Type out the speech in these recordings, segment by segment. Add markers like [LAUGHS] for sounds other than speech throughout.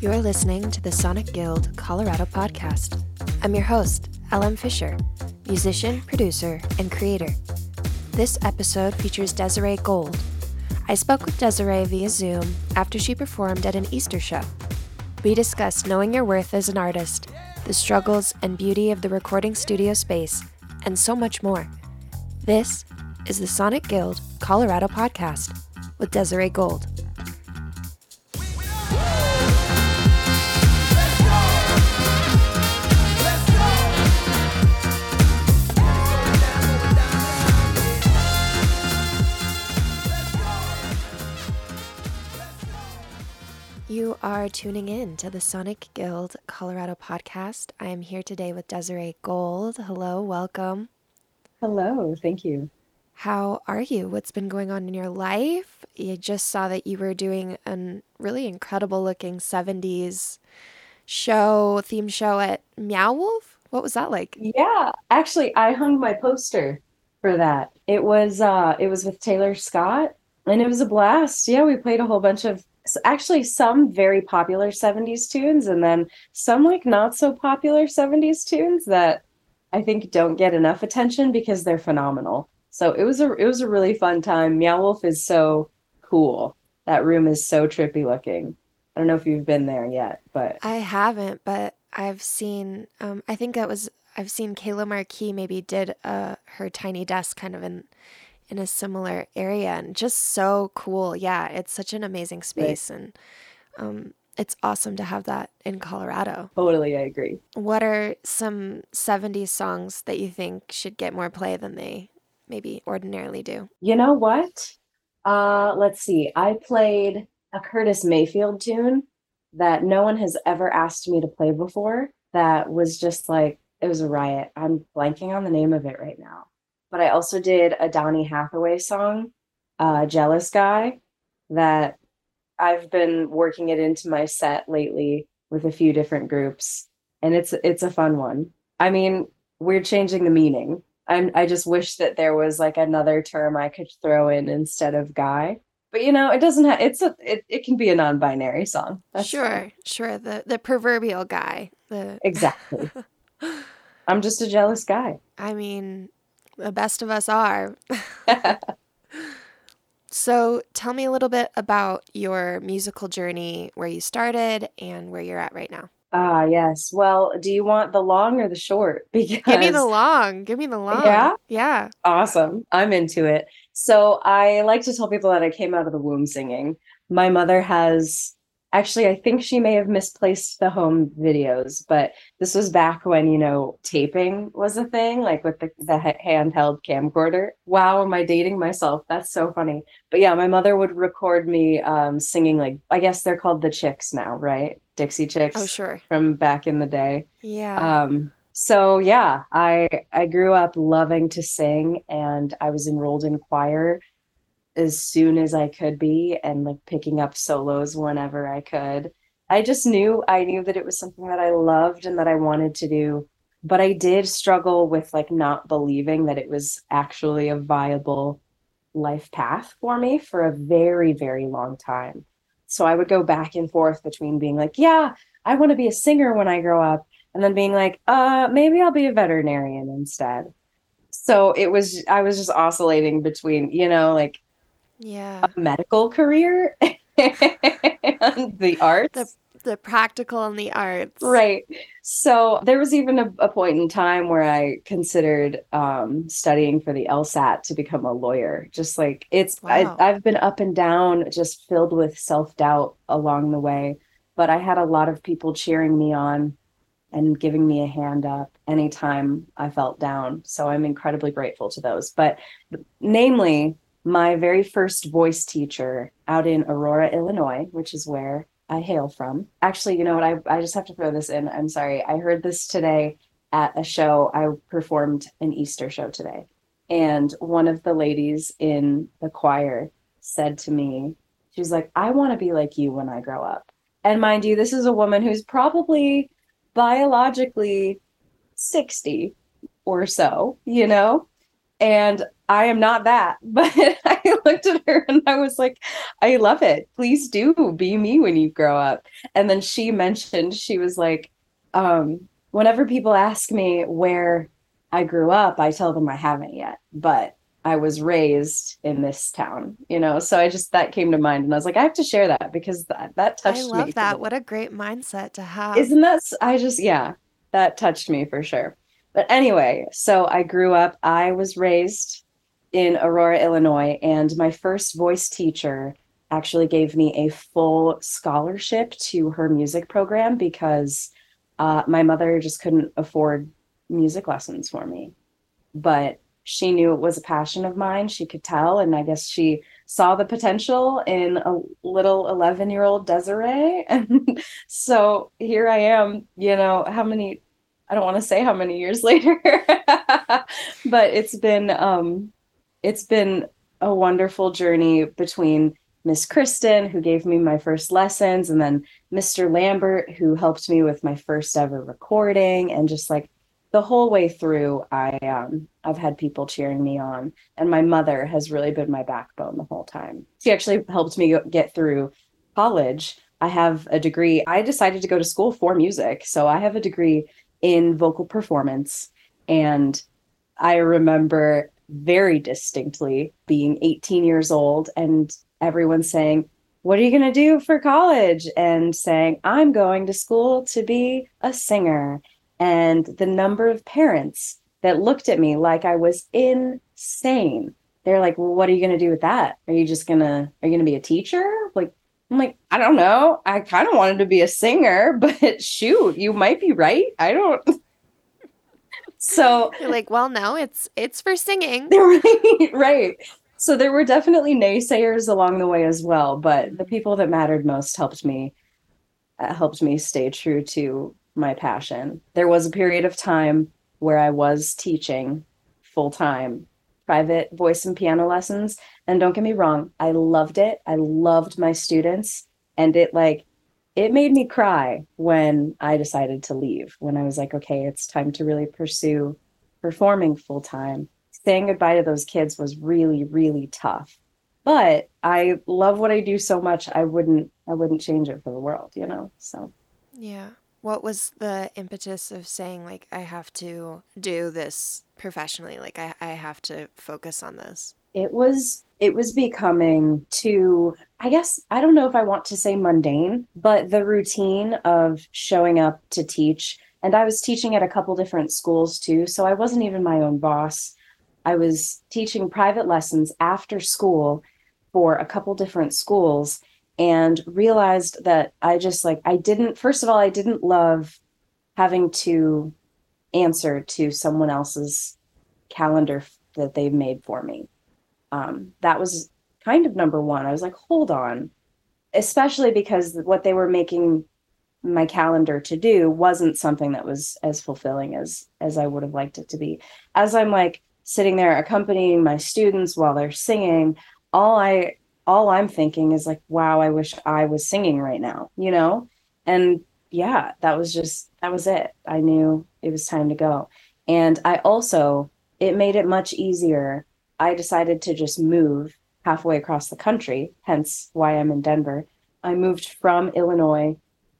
You're listening to the Sonic Guild Colorado podcast. I'm your host, LM Fisher, musician, producer, and creator. This episode features Dzirae Gold. I spoke with Dzirae via Zoom after she performed at an Easter show. We discussed knowing your worth as an artist, the struggles and beauty of the recording studio space, and so much more. This is the Sonic Guild Colorado podcast with Dzirae Gold. You are tuning in to the Sonic Guild Colorado podcast. I am here today with Dzirae Gold. Hello, welcome. Hello, thank you. How are you? What's been going on in your life? You just saw that you were doing a really incredible looking 70s show, theme show at Meow Wolf. What was that like? Yeah, actually I hung my poster for that. It was uh it was with Taylor Scott and it was a blast. Yeah, we played a whole bunch of actually some very popular 70s tunes and then some like not so popular 70s tunes that I think don't get enough attention because they're phenomenal. So it was a it was a really fun time. Meow Wolf is so cool. That room is so trippy looking. I don't know if you've been there yet, but I haven't, but I've seen um I think that was I've seen Kayla Marque maybe did uh her tiny desk kind of in in a similar area and just so cool. Yeah, it's such an amazing space right. and um, it's awesome to have that in Colorado. Totally, I agree. What are some 70s songs that you think should get more play than they maybe ordinarily do? You know what? Uh, let's see. I played a Curtis Mayfield tune that no one has ever asked me to play before that was just like it was a riot. I'm blanking on the name of it right now but I also did a Donny Hathaway song, uh, Jealous Guy, that I've been working it into my set lately with a few different groups. And it's it's a fun one. I mean, we're changing the meaning. I'm I just wish that there was like another term I could throw in instead of guy. But you know, it doesn't have it's a it, it can be a non-binary song. That's sure, sure. The the proverbial guy. The Exactly. [LAUGHS] I'm just a jealous guy. I mean, the best of us are. [LAUGHS] so, tell me a little bit about your musical journey, where you started and where you're at right now. Ah, yes. Well, do you want the long or the short? Because [LAUGHS] Give me the long. Give me the long. Yeah? Yeah. Awesome. I'm into it. So, I like to tell people that I came out of the womb singing. My mother has actually i think she may have misplaced the home videos but this was back when you know taping was a thing like with the, the handheld camcorder. Wow am i dating myself? That's so funny. But yeah my mother would record me um, singing like i guess they're called the chicks now right? Dixie chicks oh sure. from back in the day. Yeah. Um so yeah i i grew up loving to sing and i was enrolled in choir as soon as I could be and like picking up solos whenever I could. I just knew I knew that it was something that I loved and that I wanted to do. But I did struggle with like not believing that it was actually a viable life path for me for a very, very long time. So I would go back and forth between being like, yeah, I want to be a singer when I grow up, and then being like, uh, maybe I'll be a veterinarian instead. So it was, I was just oscillating between, you know, like yeah a medical career [LAUGHS] and the arts the, the practical and the arts right so there was even a, a point in time where i considered um, studying for the lsat to become a lawyer just like it's wow. I, i've been up and down just filled with self-doubt along the way but i had a lot of people cheering me on and giving me a hand up anytime I felt down. So I'm incredibly grateful to those. But namely, my very first voice teacher out in Aurora, Illinois, which is where I hail from. Actually, you know what? I, I just have to throw this in. I'm sorry. I heard this today at a show. I performed an Easter show today. And one of the ladies in the choir said to me, She's like, I want to be like you when I grow up. And mind you, this is a woman who's probably biologically 60 or so, you know? And I am not that. [LAUGHS] But I looked at her and I was like, I love it. Please do be me when you grow up. And then she mentioned, she was like, um, whenever people ask me where I grew up, I tell them I haven't yet, but I was raised in this town, you know. So I just that came to mind, and I was like, I have to share that because that that touched me. I love that. What a great mindset to have. Isn't that? I just yeah, that touched me for sure. But anyway, so I grew up. I was raised in Aurora, Illinois, and my first voice teacher actually gave me a full scholarship to her music program because uh, my mother just couldn't afford music lessons for me. But she knew it was a passion of mine. She could tell. And I guess she saw the potential in a little 11 year old Dzirae. And [LAUGHS] so here I am, you know, how many, I don't want to say how many years [LAUGHS] later, but it's been, um, it's been a wonderful journey between Miss Kristen, who gave me my first lessons, and then Mr. Lambert, who helped me with my first ever recording, and just like the whole way through, I um, I've had people cheering me on, and my mother has really been my backbone the whole time. She actually helped me get through college. I have a degree. I decided to go to school for music, so I have a degree in vocal performance, and I remember very distinctly being 18 years old and everyone saying, What are you going to do for college? And saying, I'm going to school to be a singer. And the number of parents that looked at me like I was insane. They're like, Well, what are you going to do with that? Are you just going to, are you going to be a teacher? Like, I'm like, I don't know. I kind of wanted to be a singer, [LAUGHS] but shoot, you might be right. I don't [LAUGHS] so You're like, well, no, it's it's for singing. [LAUGHS] Right, right. So there were definitely naysayers along the way as well, but the people that mattered most helped me uh, helped me stay true to my passion. There was a period of time where I was teaching full time private voice and piano lessons, and don't get me wrong, I loved it. I loved my students, and it like it made me cry when I decided to leave, when I was like, okay, it's time to really pursue performing full time. Saying goodbye to those kids was really, really tough. But I love what I do so much I wouldn't I wouldn't change it for the world, you know. So Yeah. What was the impetus of saying like I have to do this professionally? Like I, I have to focus on this? It was it was becoming too i guess i don't know if i want to say mundane but the routine of showing up to teach and i was teaching at a couple different schools too so i wasn't even my own boss i was teaching private lessons after school for a couple different schools and realized that i just like i didn't first of all i didn't love having to answer to someone else's calendar that they've made for me um, that was kind of number one. I was like, hold on, especially because what they were making my calendar to do wasn't something that was as fulfilling as as I would have liked it to be. As I'm like sitting there accompanying my students while they're singing, all I all I'm thinking is like, wow, I wish I was singing right now, you know? And yeah, that was just that was it. I knew it was time to go. And I also it made it much easier I decided to just move halfway across the country, hence why I'm in Denver. I moved from Illinois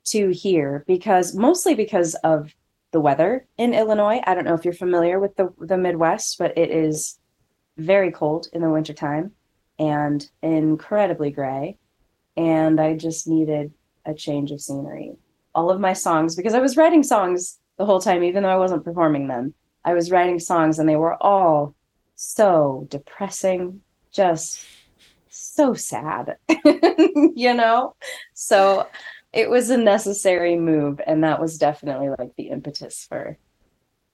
to here because mostly because of the weather in Illinois. I don't know if you're familiar with the the Midwest, but it is very cold in the wintertime and incredibly gray. And I just needed a change of scenery. All of my songs, because I was writing songs the whole time, even though I wasn't performing them, I was writing songs and they were all so depressing, just so sad, [LAUGHS] you know? So it was a necessary move. And that was definitely like the impetus for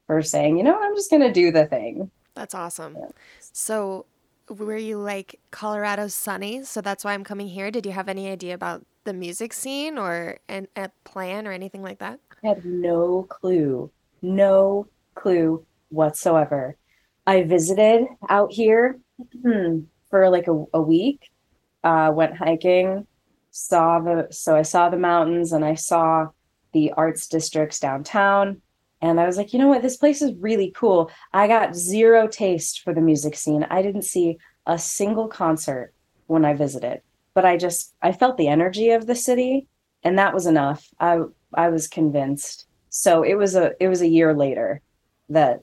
for saying, you know, I'm just gonna do the thing. That's awesome. Yeah. So were you like Colorado sunny? So that's why I'm coming here. Did you have any idea about the music scene or an, a plan or anything like that? I had no clue. No clue whatsoever. I visited out here hmm, for like a, a week. Uh, went hiking, saw the so I saw the mountains and I saw the arts districts downtown, And I was like, you know what? This place is really cool. I got zero taste for the music scene. I didn't see a single concert when I visited, but I just I felt the energy of the city and that was enough. I I was convinced. So it was a it was a year later that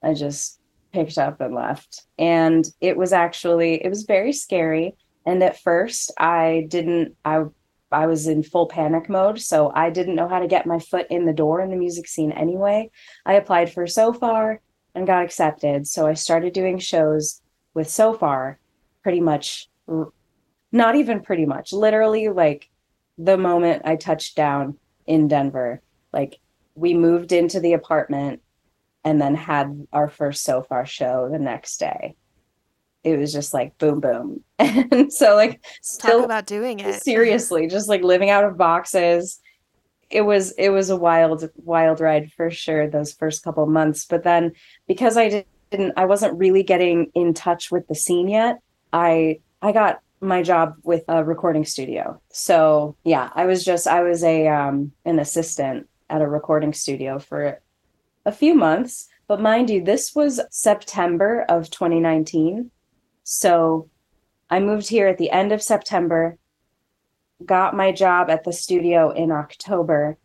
I just picked up and left. And it was actually it was very scary and at first I didn't I I was in full panic mode, so I didn't know how to get my foot in the door in the music scene anyway. I applied for Sofar and got accepted, so I started doing shows with Sofar pretty much not even pretty much, literally like the moment I touched down in Denver. Like we moved into the apartment and then had our first Sofar show the next day it was just like boom boom. [LAUGHS] And so like still Talk about doing it. seriously just like living out of boxes. It was it was a wild wild ride for sure those first couple months. But then because i didn't i wasn't really getting in touch with the scene yet i i got my job with a recording studio. So yeah i was just i was a um an assistant at a recording studio for a few months. But mind you this was september of 2019 so I moved here at the end of September, got my job at the studio in October,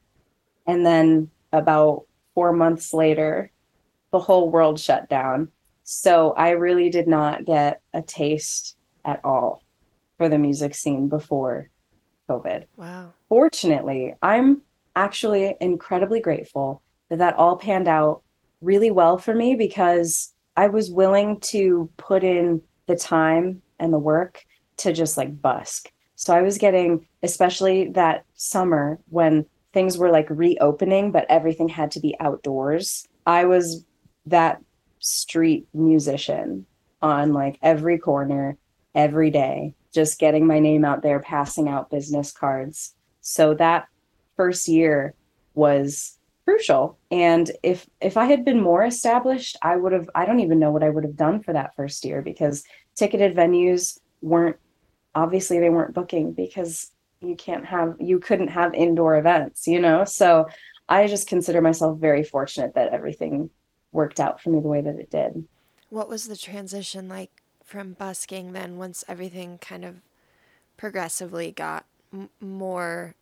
and then about four months later, the whole world shut down. So I really did not get a taste at all for the music scene before COVID. Wow. Fortunately, I'm actually incredibly grateful that that all panned out really well for me because I was willing to put in the time and the work to just like busk. So I was getting, especially that summer when things were like reopening, but everything had to be outdoors. I was that street musician on like every corner, every day, just getting my name out there, passing out business cards. So that first year was crucial. And if if i had been more established i would have i don't even know what i would have done for that first year because ticketed venues weren't obviously they weren't booking because you can't have you couldn't have indoor events you know? So i just consider myself very fortunate that everything worked out for me the way that it did. What was the transition like from busking then once everything kind of progressively got m- more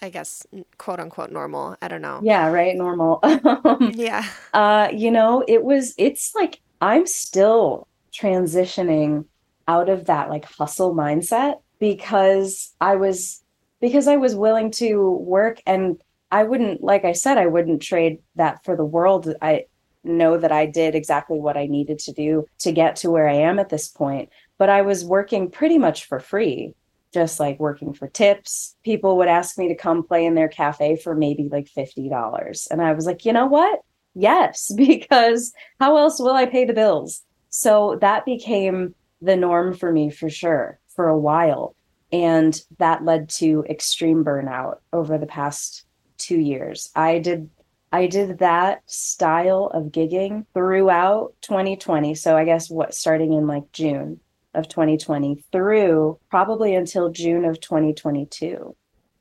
I guess quote unquote normal. I don't know. Yeah, right, normal. [LAUGHS] yeah. Uh, you know, it was it's like I'm still transitioning out of that like hustle mindset because I was because I was willing to work and I wouldn't like I said I wouldn't trade that for the world. I know that I did exactly what I needed to do to get to where I am at this point, but I was working pretty much for free just like working for tips. People would ask me to come play in their cafe for maybe like $50. And I was like, you know what? Yes, [LAUGHS] because how else will I pay the bills? So that became the norm for me for sure for a while. And that led to extreme burnout over the past two years. I did I did that style of gigging throughout 2020. So I guess what starting in like June of 2020 through probably until June of 2022.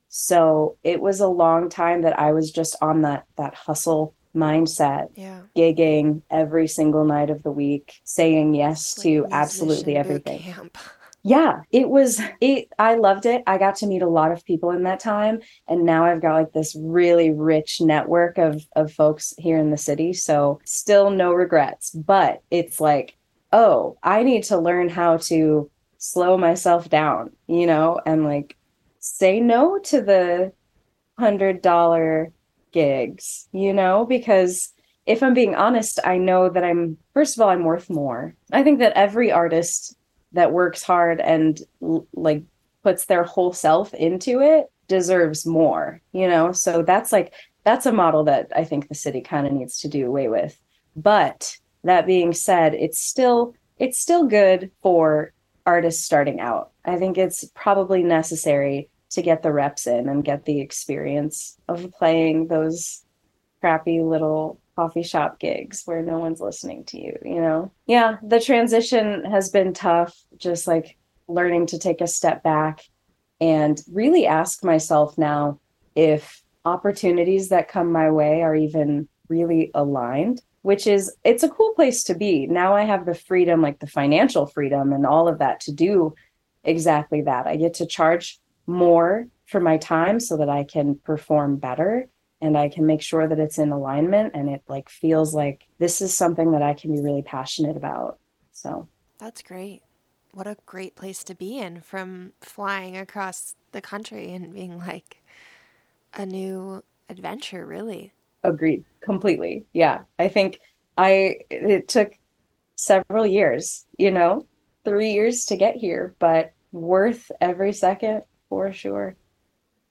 So it was a long time that I was just on that that hustle mindset, yeah. gigging every single night of the week, saying yes like to absolutely everything. [LAUGHS] Yeah, it was it I loved it. I got to meet a lot of people in that time and now I've got like this really rich network of of folks here in the city. So still no regrets, but it's like oh, I need to learn how to slow myself down, you know, and like say no to the hundred dollar gigs, you know, because if I'm being honest, I know that I'm, first of all, I'm worth more. I think that every artist that works hard and like puts their whole self into it deserves more, you know? So that's like, that's a model that I think the city kind of needs to do away with. But that being said, it's still it's still good for artists starting out. I think it's probably necessary to get the reps in and get the experience of playing those crappy little coffee shop gigs where no one's listening to you, you know? Yeah, the transition has been tough, just like learning to take a step back and really ask myself now if opportunities that come my way are even really aligned which is it's a cool place to be. Now i have the freedom like the financial freedom and all of that to do exactly that. I get to charge more for my time so that i can perform better and i can make sure that it's in alignment and it like feels like this is something that i can be really passionate about. So. That's great. What a great place to be in from flying across the country and being like a new adventure really agreed completely yeah i think i it took several years you know three years to get here but worth every second for sure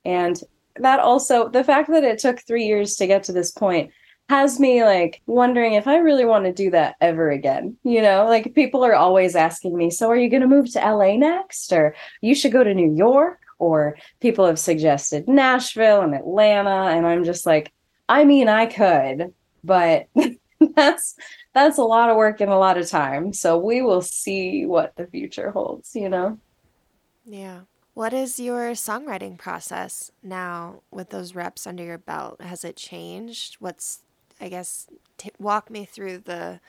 and that also the fact that it took three years to get to this point has me like wondering if I really want to do that ever again. You know, like people are always asking me, so are you going to move to LA next? Or you should go to New York? Or people have suggested Nashville and Atlanta. And I'm just like, I mean, I could, but [LAUGHS] that's that's a lot of work and a lot of time. So we will see what the future holds, you know? Yeah. What is your songwriting process now with those reps under your belt? Has it changed? What's I guess t- walk me through the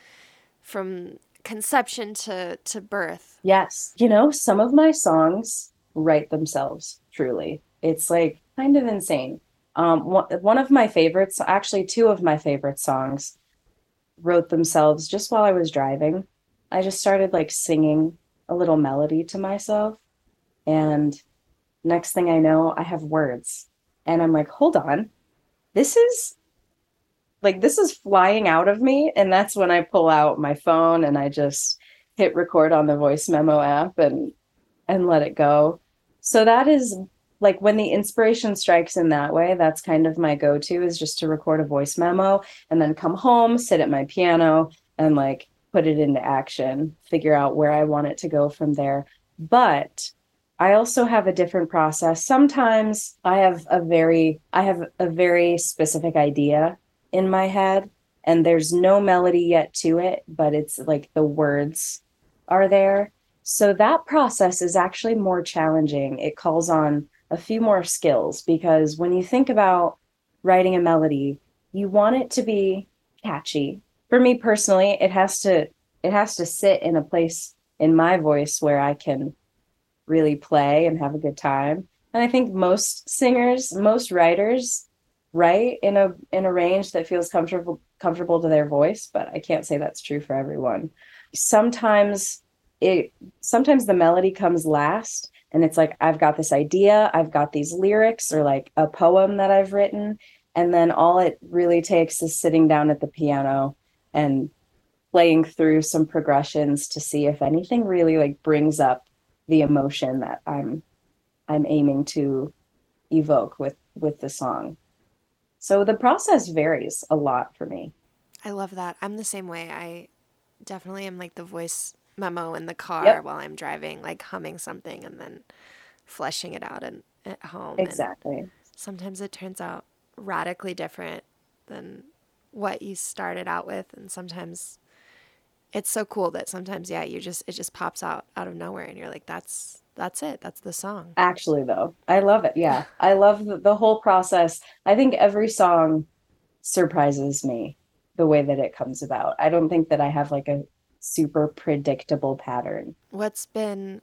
from conception to to birth. Yes. You know, some of my songs write themselves truly. It's like kind of insane. Um, one, of my favorites, actually two of my favorite songs wrote themselves just while I was driving. I just started like singing a little melody to myself and next thing I know, I have words. And I'm like, hold on. This is like this is flying out of me and that's when i pull out my phone and i just hit record on the voice memo app and and let it go so that is like when the inspiration strikes in that way that's kind of my go-to is just to record a voice memo and then come home sit at my piano and like put it into action figure out where i want it to go from there but I also have a different process. Sometimes I have a very I have a very specific idea in my head and there's no melody yet to it, but it's like the words are there. So that process is actually more challenging. It calls on a few more skills because when you think about writing a melody, you want it to be catchy. For me personally, it has to it has to sit in a place in my voice where I can really play and have a good time. And I think most singers, most writers write in a in a range that feels comfortable comfortable to their voice but i can't say that's true for everyone sometimes it sometimes the melody comes last and it's like i've got this idea i've got these lyrics or like a poem that i've written and then all it really takes is sitting down at the piano and playing through some progressions to see if anything really like brings up the emotion that i'm i'm aiming to evoke with with the song so the process varies a lot for me. I love that. I'm the same way. I definitely am like the voice memo in the car yep. while I'm driving, like humming something and then fleshing it out and at home. Exactly. And sometimes it turns out radically different than what you started out with and sometimes it's so cool that sometimes yeah, you just it just pops out out of nowhere and you're like that's that's it. That's the song. Actually, though, I love it. Yeah, I love the, the whole process. I think every song surprises me the way that it comes about. I don't think that I have like a super predictable pattern. What's been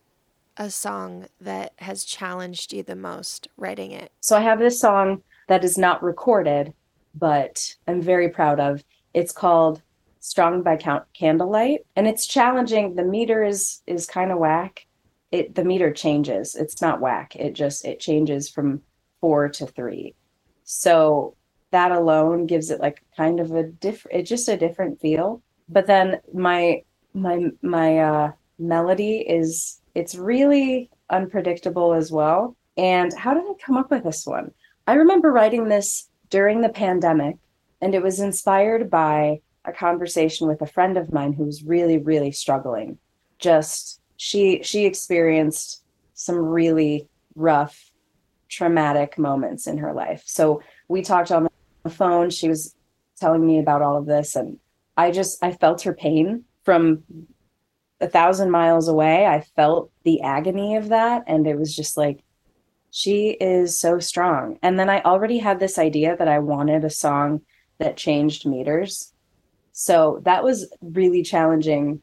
a song that has challenged you the most writing it? So I have this song that is not recorded, but I'm very proud of. It's called Strong by Count Candlelight, and it's challenging. The meter is is kind of whack, it the meter changes. It's not whack. It just it changes from four to three. So that alone gives it like kind of a different it's just a different feel. But then my my my uh melody is it's really unpredictable as well. And how did I come up with this one? I remember writing this during the pandemic and it was inspired by a conversation with a friend of mine who was really really struggling just she she experienced some really rough traumatic moments in her life so we talked on the phone she was telling me about all of this and i just i felt her pain from a thousand miles away i felt the agony of that and it was just like she is so strong and then i already had this idea that i wanted a song that changed meters. So that was really challenging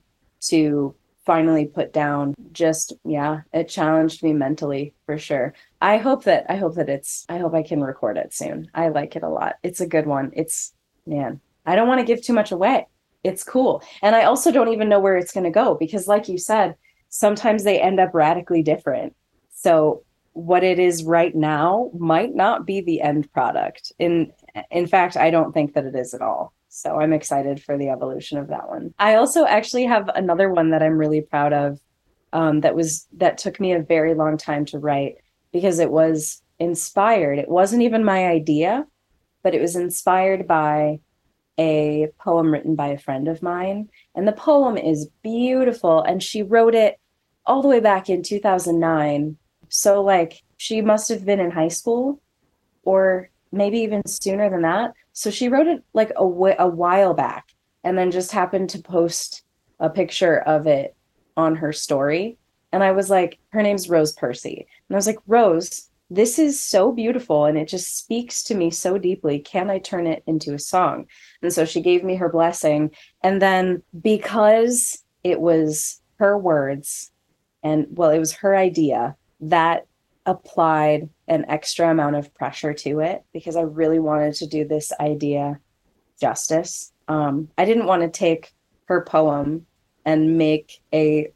to finally put down. Just yeah, it challenged me mentally for sure. I hope that I hope that it's I hope I can record it soon. I like it a lot. It's a good one. It's man, I don't want to give too much away. It's cool. And I also don't even know where it's going to go because like you said, sometimes they end up radically different. So what it is right now might not be the end product. In in fact, I don't think that it is at all. So I'm excited for the evolution of that one. I also actually have another one that I'm really proud of. Um, that was that took me a very long time to write because it was inspired. It wasn't even my idea, but it was inspired by a poem written by a friend of mine. And the poem is beautiful. And she wrote it all the way back in 2009. So, like, she must have been in high school or maybe even sooner than that. So, she wrote it like a, a while back and then just happened to post a picture of it on her story. And I was like, her name's Rose Percy. And I was like, Rose, this is so beautiful and it just speaks to me so deeply. Can I turn it into a song? And so she gave me her blessing. And then because it was her words and well, it was her idea that applied an extra amount of pressure to it because I really wanted to do this idea justice. Um, I didn't want to take her poem and make a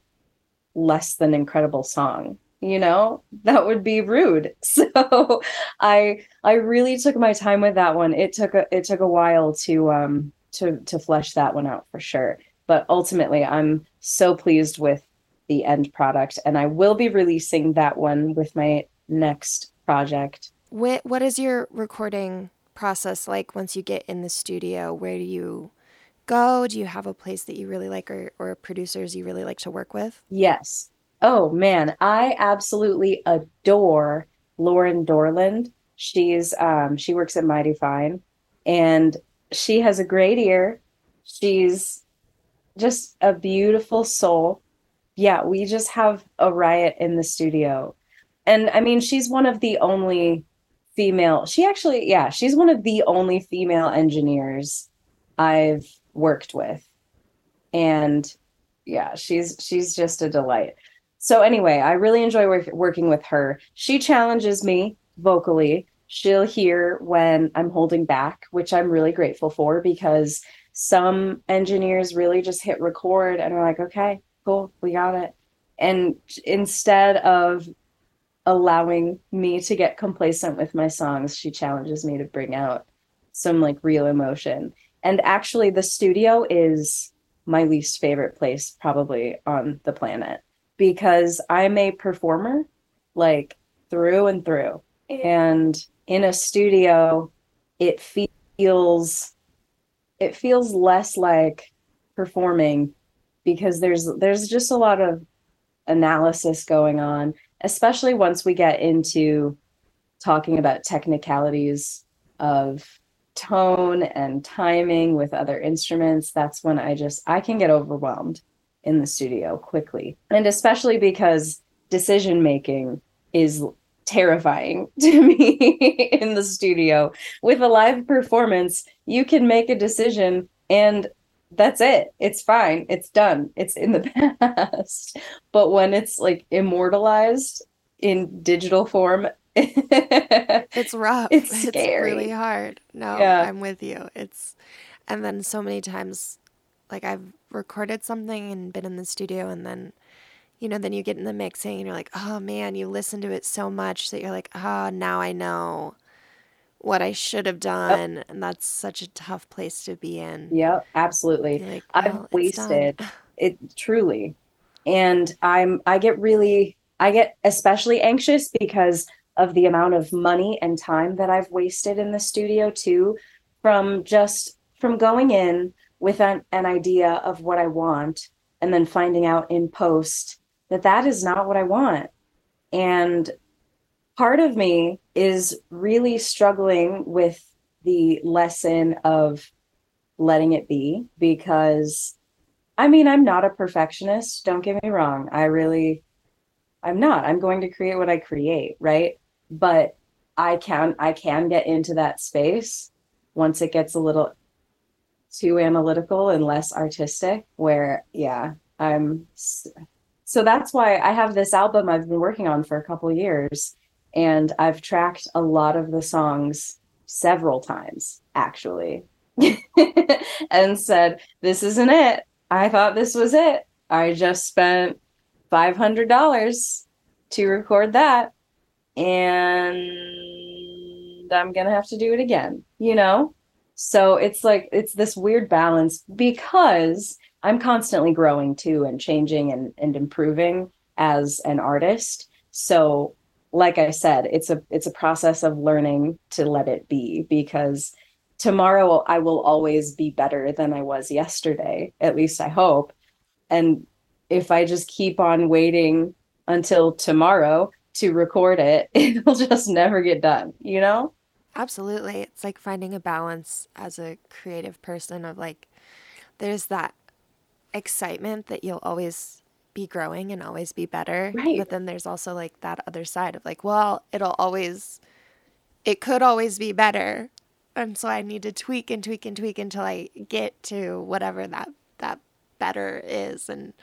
less than incredible song you know that would be rude. [LAUGHS] So i i really took my time with that one. It took a it took a while to um to to flesh that one out for sure. But ultimately i'm so pleased with the end product and i will be releasing that one with my next project. What what is your recording process like once you get in the studio? Where do you go? Do you have a place that you really like or, or producers you really like to work with? Yes Oh man, I absolutely adore Lauren Dorland. She's um she works at Mighty Fine and she has a great ear. She's just a beautiful soul. Yeah, we just have a riot in the studio. And I mean, she's one of the only female. She actually, yeah, she's one of the only female engineers I've worked with. And yeah, she's she's just a delight. So anyway, I really enjoy work, working with her. She challenges me vocally. She'll hear when I'm holding back, which I'm really grateful for because some engineers really just hit record and are like, okay, cool, we got it. And instead of allowing me to get complacent with my songs, she challenges me to bring out some like real emotion. And actually, the studio is my least favorite place probably on the planet because I'm a performer like through and through. And in a studio, it feels it feels less like performing because there's there's just a lot of analysis going on, especially once we get into talking about technicalities of tone and timing with other instruments. That's when i just i can get overwhelmed in the studio quickly. And especially because decision making is terrifying [LAUGHS] to me in the studio. With a live performance, you can make a decision and that's it. It's fine. It's done. It's in the [LAUGHS] past. But when it's like immortalized in digital form, [LAUGHS] it's rough. It's scary. It's really hard. No, yeah. I'm with you. It's and then so many times like I've recorded something and been in the studio and then you know then you get in the mixing and you're like oh man you listen to it so much that you're like ah oh, now i know what i should have done yep. and that's such a tough place to be in. Yeah absolutely. Like, i've wasted [LAUGHS] it truly. And i'm i get really i get especially anxious because of the amount of money and time that i've wasted in the studio too from just from going in with an, an idea of what I want and then finding out in post that that is not what I want. And part of me is really struggling with the lesson of letting it be because I mean, I'm not a perfectionist. Don't get me wrong. I really, I'm not. I'm going to create what I create, right? But I can, I can get into that space once it gets a little too analytical and less artistic where yeah i'm so that's why i have this album i've been working on for a couple years and i've tracked a lot of the songs several times actually [LAUGHS] and said this isn't it. I thought this was it. I just spent $500 to record that and i'm gonna have to do it again you know so it's like it's this weird balance because I'm constantly growing too and changing and, and improving as an artist. So like I said, it's a it's a process of learning to let it be because tomorrow I will always be better than I was yesterday. At least I hope. And if I just keep on waiting until tomorrow to record it, [LAUGHS] it'll just never get done, you know? Absolutely. It's like finding a balance as a creative person of like, there's that excitement that you'll always be growing and always be better. Right. But then there's also like that other side of like, well, it'll always, it could always be better. And so I need to tweak and tweak and tweak until I get to whatever that, that better is. And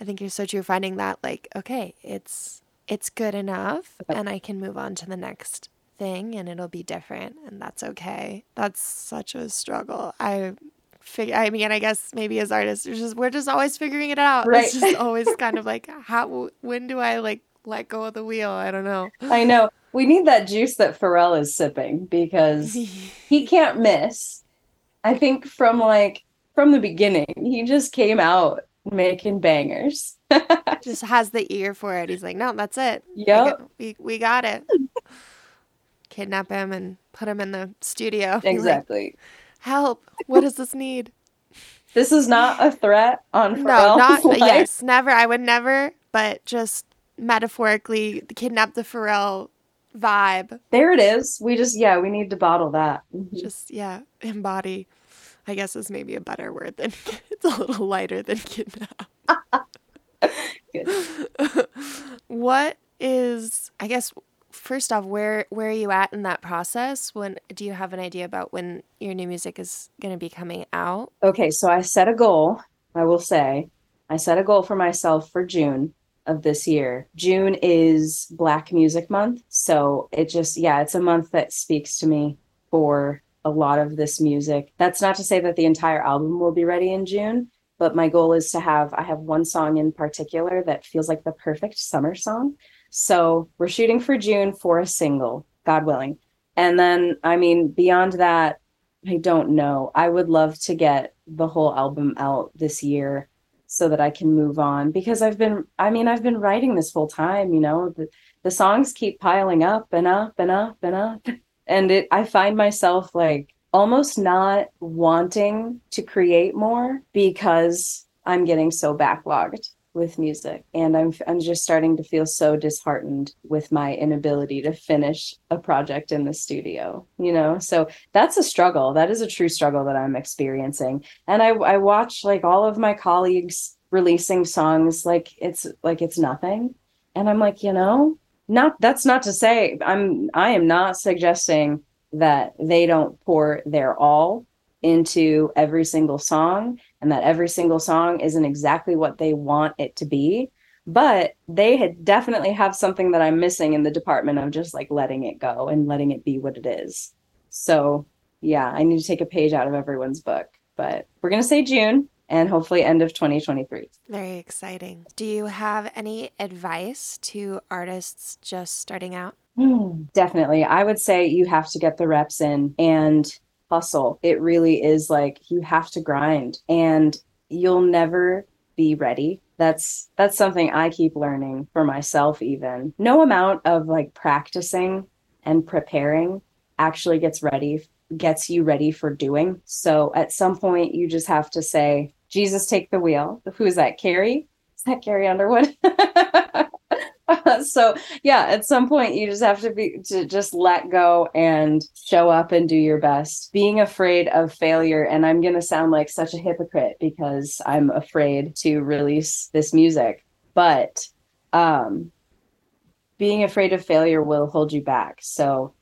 I think you're so true finding that like, okay, it's, it's good enough and I can move on to the next thing and it'll be different and that's okay. That's such a struggle. I figure I mean I guess maybe as artists we're just we're just always figuring it out. Right. It's just always [LAUGHS] kind of like how when do I like let go of the wheel? I don't know. I know. We need that juice that Pharrell is sipping because [LAUGHS] he can't miss. I think from like from the beginning, he just came out making bangers. [LAUGHS] just has the ear for it. He's like, no, that's it. Yeah, we, we got it kidnap him and put him in the studio. [LAUGHS] Exactly. Like, Help! What does this need? This is not a threat on Pharrell's no, not life. [LAUGHS] yes, never. I would never, but just metaphorically kidnap the Pharrell vibe. There it is. We just yeah, we need to bottle that. Mm-hmm. Just yeah, embody. I guess is maybe a better word than [LAUGHS] it's a little lighter than kidnap. what is I guess first off, where where are you at in that process? When do you have an idea about when your new music is going to be coming out? Okay, so I set a goal. I will say, I set a goal for myself for June of this year. June is Black Music Month, so it just yeah, it's a month that speaks to me for a lot of this music. That's not to say that the entire album will be ready in June, but my goal is to have I have one song in particular that feels like the perfect summer song. So we're shooting for June for a single, God willing. And then, I mean, beyond that, I don't know. I would love to get the whole album out this year so that I can move on because I've been, I mean, I've been writing this full time, you know, the, the songs keep piling up and up and up and up. And it, I find myself like almost not wanting to create more because I'm getting so backlogged with music. And I'm I'm just starting to feel so disheartened with my inability to finish a project in the studio you know? So that's a struggle. That is a true struggle that I'm experiencing. And I I watch like all of my colleagues releasing songs like it's like it's nothing. And I'm like you know not that's not to say I'm I am not suggesting that they don't pour their all into every single song and that every single song isn't exactly what they want it to be. But they had definitely have something that i'm missing in the department of just like letting it go and letting it be what it is. So yeah i need to take a page out of everyone's book but we're going to say june and hopefully end of 2023 very exciting. Do you have any advice to artists just starting out? Mm, definitely. I would say you have to get the reps in and hustle. It really is like you have to grind and you'll never be ready. That's that's something I keep learning for myself even. No amount of like practicing and preparing actually gets ready gets you ready for doing. So at some point you just have to say, Jesus take the wheel. Who's that? Carrie? Is that Carrie Underwood? [LAUGHS] [LAUGHS] so yeah at some point you just have to be to just let go and show up and do your best being afraid of failure and i'm going to sound like such a hypocrite because i'm afraid to release this music but um being afraid of failure will hold you back so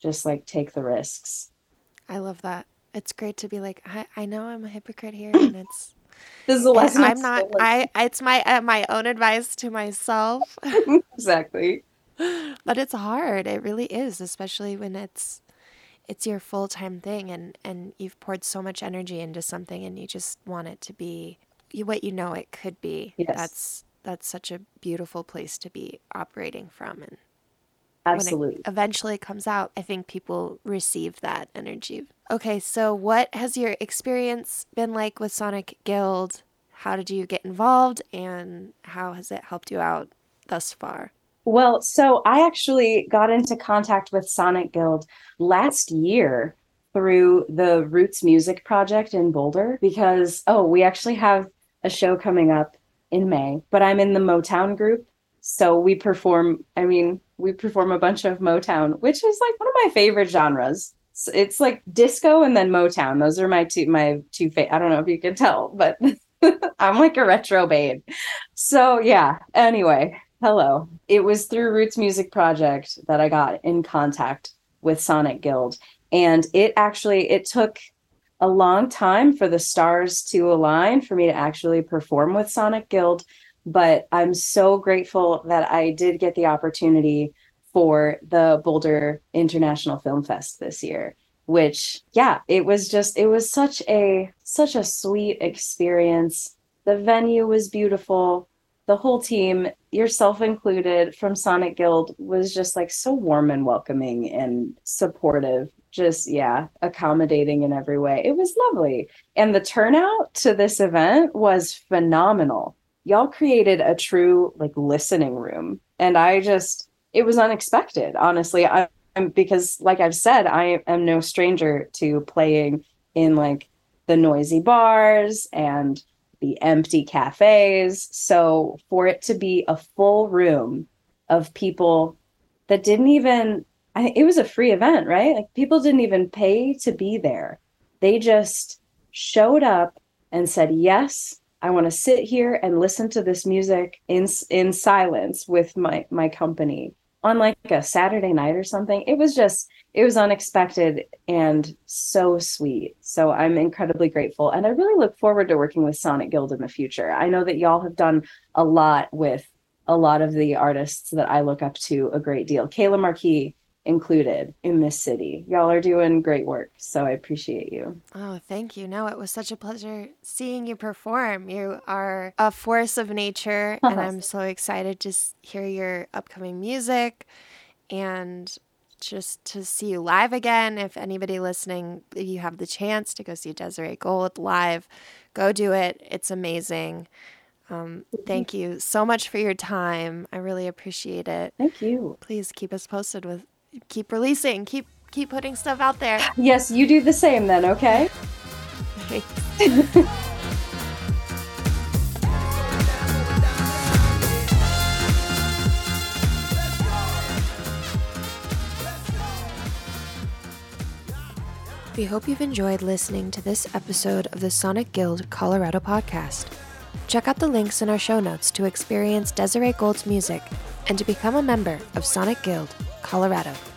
just like take the risks I love that. It's great to be like, I, I know I'm a hypocrite here, [CLEARS THROAT] and it's. This is a lesson. I'm not. I. It's my uh, my own advice to myself. [LAUGHS] [LAUGHS] exactly. but it's hard. It really is, especially when it's it's your full time thing, and and you've poured so much energy into something, and you just want it to be what you know it could be. Yes. That's that's such a beautiful place to be operating from, and Absolutely. eventually comes out, I think people receive that energy. Okay, so what has your experience been like with Sonic Guild? How did you get involved and how has it helped you out thus far? Well, so I actually got into contact with Sonic Guild last year through the Roots Music Project in Boulder because, oh, we actually have a show coming up in May, but I'm in the Motown group. So we perform, I mean, we perform a bunch of Motown, which is like one of my favorite genres. It's, like disco and then Motown. Those are my two my two fa- I don't know if you can tell, but [LAUGHS] I'm like a retro babe. So yeah, anyway, hello. It was through Roots Music Project that I got in contact with Sonic Guild and it actually it took a long time for the stars to align for me to actually perform with Sonic Guild but I'm so grateful that I did get the opportunity for the Boulder International Film Fest this year which yeah it was just it was such a such a sweet experience. The venue was beautiful. The whole team yourself included from sonic guild was just like so warm and welcoming and supportive just yeah accommodating in every way. It was lovely. And the turnout to this event was phenomenal y'all created a true like listening room. And i just it was unexpected honestly. I, am because like i've said i am no stranger to playing in like the noisy bars and the empty cafes. So for it to be a full room of people that didn't even I, it was a free event right? Like people didn't even pay to be there. They just showed up and said yes I want to sit here and listen to this music in in silence with my my company on like a Saturday night or something. It was just it was unexpected and so sweet. So I'm incredibly grateful and I really look forward to working with Sonic Guild in the future. I know that y'all have done a lot with a lot of the artists that I look up to a great deal. Kayla Marque included in this city. Y'all are doing great work, so I appreciate you. Oh, thank you. No, it was such a pleasure seeing you perform. You are a force of nature, [LAUGHS] and I'm so excited to hear your upcoming music and just to see you live again. If anybody listening, if you have the chance to go see Dzirae Gold live, go do it. It's amazing. Um, thank you so much for your time. I really appreciate it. Thank you. Please keep us posted with keep releasing, keep keep putting stuff out there. [LAUGHS] Yes, you do the same then, okay? [LAUGHS] We hope you've enjoyed listening to this episode of the Sonic Guild Colorado podcast. Check out the links in our show notes to experience Dzirae Gold's music and to become a member of Sonic Guild Colorado.